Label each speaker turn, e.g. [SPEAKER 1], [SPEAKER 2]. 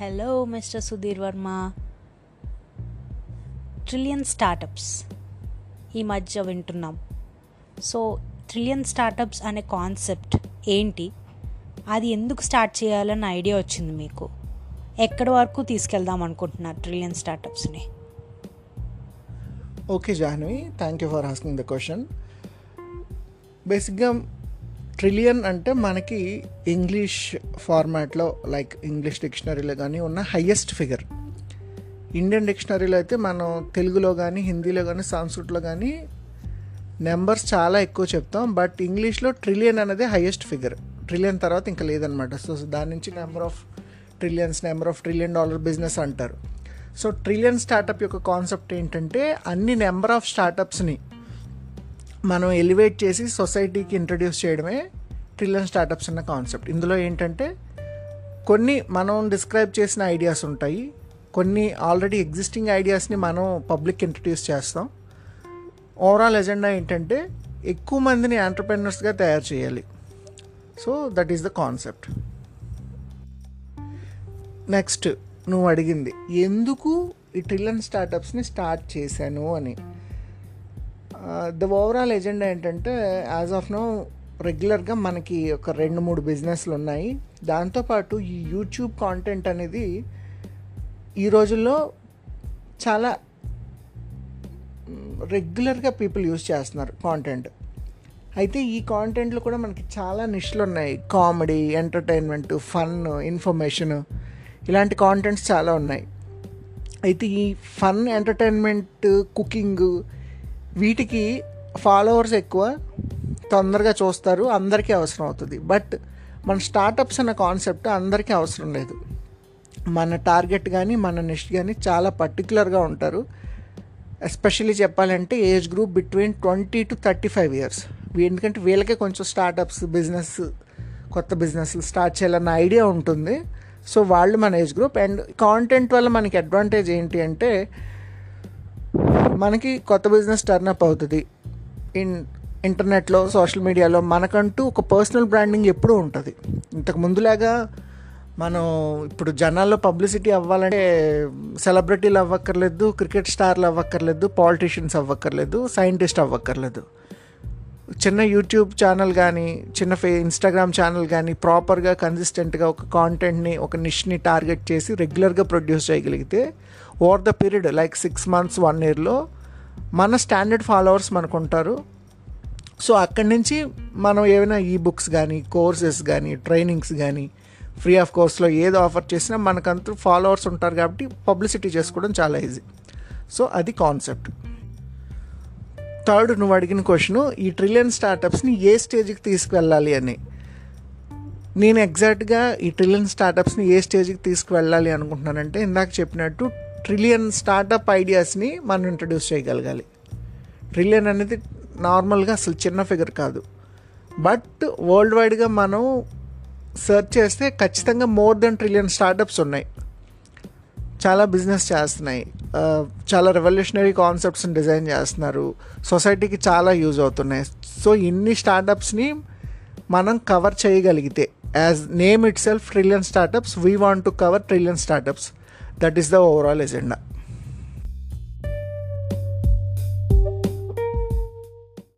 [SPEAKER 1] Hello mister Sudheer Varma trillion startups ఈ మధ్య వింటున్నాం. సో ట్రిలియన్ స్టార్టప్స్ అనే కాన్సెప్ట్ ఏంటి? అది ఎందుకు స్టార్ట్ చేయాలన్న ఐడియా వచ్చింది మీకు? ఎక్కడి వరకు తీసుకెళ్దాం అనుకుంటున్నారు trillion స్టార్టప్స్ని
[SPEAKER 2] okay Jahnavi thank you for asking the question బేసిక్గా ట్రిలియన్ అంటే మనకి ఇంగ్లీష్ ఫార్మాట్లో లైక్ ఇంగ్లీష్ డిక్షనరీలో కానీ ఉన్న హయ్యెస్ట్ ఫిగర్. ఇండియన్ డిక్షనరీలో అయితే మనం తెలుగులో కానీ హిందీలో కానీ సంస్కృట్లో కానీ నెంబర్స్ చాలా ఎక్కువ చెప్తాం. బట్ ఇంగ్లీష్లో ట్రిలియన్ అనేది హయ్యెస్ట్ ఫిగర్. ట్రిలియన్ తర్వాత ఇంకా లేదనమాట సో దాని నుంచి number of trillions number of trillion dollar business అంటారు. సో ట్రిలియన్ స్టార్టప్ యొక్క కాన్సెప్ట్ ఏంటంటే అన్ని నెంబర్ ఆఫ్ స్టార్టప్స్ని మనం ఎలివేట్ చేసి సొసైటీకి ఇంట్రడ్యూస్ చేయడమే ట్రిలియన్ స్టార్టప్స్ అన్న కాన్సెప్ట్ ఇందులో ఏంటంటే కొన్ని మనం డిస్క్రైబ్ చేసిన ఐడియాస్ ఉంటాయి. కొన్ని ఆల్రెడీ ఎగ్జిస్టింగ్ ఐడియాస్ని మనం పబ్లిక్ ఇంట్రడ్యూస్ చేస్తాం. ఓవరాల్ ఎజెండా ఏంటంటే ఎక్కువ మందిని ఆంటర్ప్రెనర్స్గా తయారు చేయాలి. So that is the concept next నువ్వు అడిగింది ఎందుకు ఈ ట్రిలియన్ స్టార్టప్స్ని స్టార్ట్ చేశాను అని? ద ఓవరాల్ ఎజెండా ఏంటంటే యాజ్ ఆఫ్ నో రెగ్యులర్గా మనకి ఒక రెండు మూడు బిజినెస్లు ఉన్నాయి. దాంతోపాటు ఈ యూట్యూబ్ కాంటెంట్ అనేది ఈ రోజుల్లో చాలా రెగ్యులర్గా పీపుల్ యూజ్ చేస్తున్నారు కాంటెంట్ అయితే ఈ కాంటెంట్లో కూడా మనకి చాలా నిష్లు ఉన్నాయి. కామెడీ ఎంటర్టైన్మెంట్ ఫన్ ఇన్ఫర్మేషన్ ఇలాంటి కాంటెంట్స్ చాలా ఉన్నాయి. అయితే ఈ ఫన్ ఎంటర్టైన్మెంట్ కుకింగ్ వీటికి ఫాలోవర్స్ ఎక్కువ తొందరగా చూస్తారు అందరికీ అవసరం అవుతుంది. బట్ మన స్టార్టప్స్ అన్న కాన్సెప్ట్ అందరికీ అవసరం లేదు. మన టార్గెట్ కానీ మన నెక్స్ట్ కానీ చాలా పర్టికులర్గా ఉంటారు. ఎస్పెషల్లీ చెప్పాలంటే age group between twenty to thirty five years ఎందుకంటే వీళ్ళకే కొంచెం స్టార్టప్స్ బిజినెస్ కొత్త బిజినెస్లు స్టార్ట్ చేయాలన్న ఐడియా ఉంటుంది. సో వాళ్ళు మన ఏజ్ గ్రూప్ అండ్ కాంటెంట్ వల్ల మనకి అడ్వాంటేజ్ ఏంటి అంటే మనకి కొత్త బిజినెస్ టర్నప్ అవుతుంది. ఇన్ ఇంటర్నెట్లో సోషల్ మీడియాలో మనకంటూ ఒక పర్సనల్ బ్రాండింగ్ ఎప్పుడూ ఉంటుంది. ఇంతకు ముందులాగా మనం ఇప్పుడు జనాల్లో పబ్లిసిటీ అవ్వాలంటే సెలబ్రిటీలు అవ్వక్కర్లేదు క్రికెట్ స్టార్లు అవ్వక్కర్లేదు పాలిటీషియన్స్ అవ్వక్కర్లేదు సైంటిస్ట్ అవ్వక్కర్లేదు. చిన్న యూట్యూబ్ ఛానల్ కానీ చిన్న ఫే ఇన్స్టాగ్రామ్ ఛానల్ కానీ ప్రాపర్గా కన్సిస్టెంట్గా ఒక కాంటెంట్ని ఒక నిష్ని టార్గెట్ చేసి రెగ్యులర్గా ప్రొడ్యూస్ చేయగలిగితే over the period like six months one ఇయర్లో మన స్టాండర్డ్ ఫాలోవర్స్ మనకు ఉంటారు సో అక్కడి నుంచి మనం ఏమైనా ఈ బుక్స్ కానీ కోర్సెస్ కానీ ట్రైనింగ్స్ కానీ ఫ్రీ ఆఫ్ కోర్స్లో ఏది ఆఫర్ చేసినా మనకంతా ఫాలోవర్స్ ఉంటారు కాబట్టి పబ్లిసిటీ చేసుకోవడం చాలా ఈజీ సో అది కాన్సెప్ట్ థర్డ్ నువ్వు అడిగిన క్వశ్చన్ ఈ ట్రిలియన్ స్టార్టప్స్ని ఏ స్టేజ్కి తీసుకువెళ్ళాలి అని. నేను ఎగ్జాక్ట్గా ఈ ట్రిలియన్ స్టార్టప్స్ని ఏ స్టేజ్కి తీసుకువెళ్ళాలి అనుకుంటున్నానంటే ఇందాక చెప్పినట్టు ట్రిలియన్ స్టార్టప్ ఐడియాస్ని మనం ఇంట్రడ్యూస్ చేయగలగాలి. ట్రిలియన్ అనేది నార్మల్గా అసలు చిన్న ఫిగర్ కాదు. బట్ వరల్డ్ వైడ్గా మనం సెర్చ్ చేస్తే ఖచ్చితంగా మోర్ దెన్ ట్రిలియన్ స్టార్టప్స్ ఉన్నాయి. చాలా బిజినెస్ చేస్తున్నాయి. చాలా రెవల్యూషనరీ కాన్సెప్ట్స్ని డిజైన్ చేస్తున్నారు. సొసైటీకి చాలా యూజ్ అవుతున్నాయి. సో ఇన్ని స్టార్టప్స్ని మనం కవర్ చేయగలిగితే as name itself trillion startups we want to cover trillion startups that is the overall agenda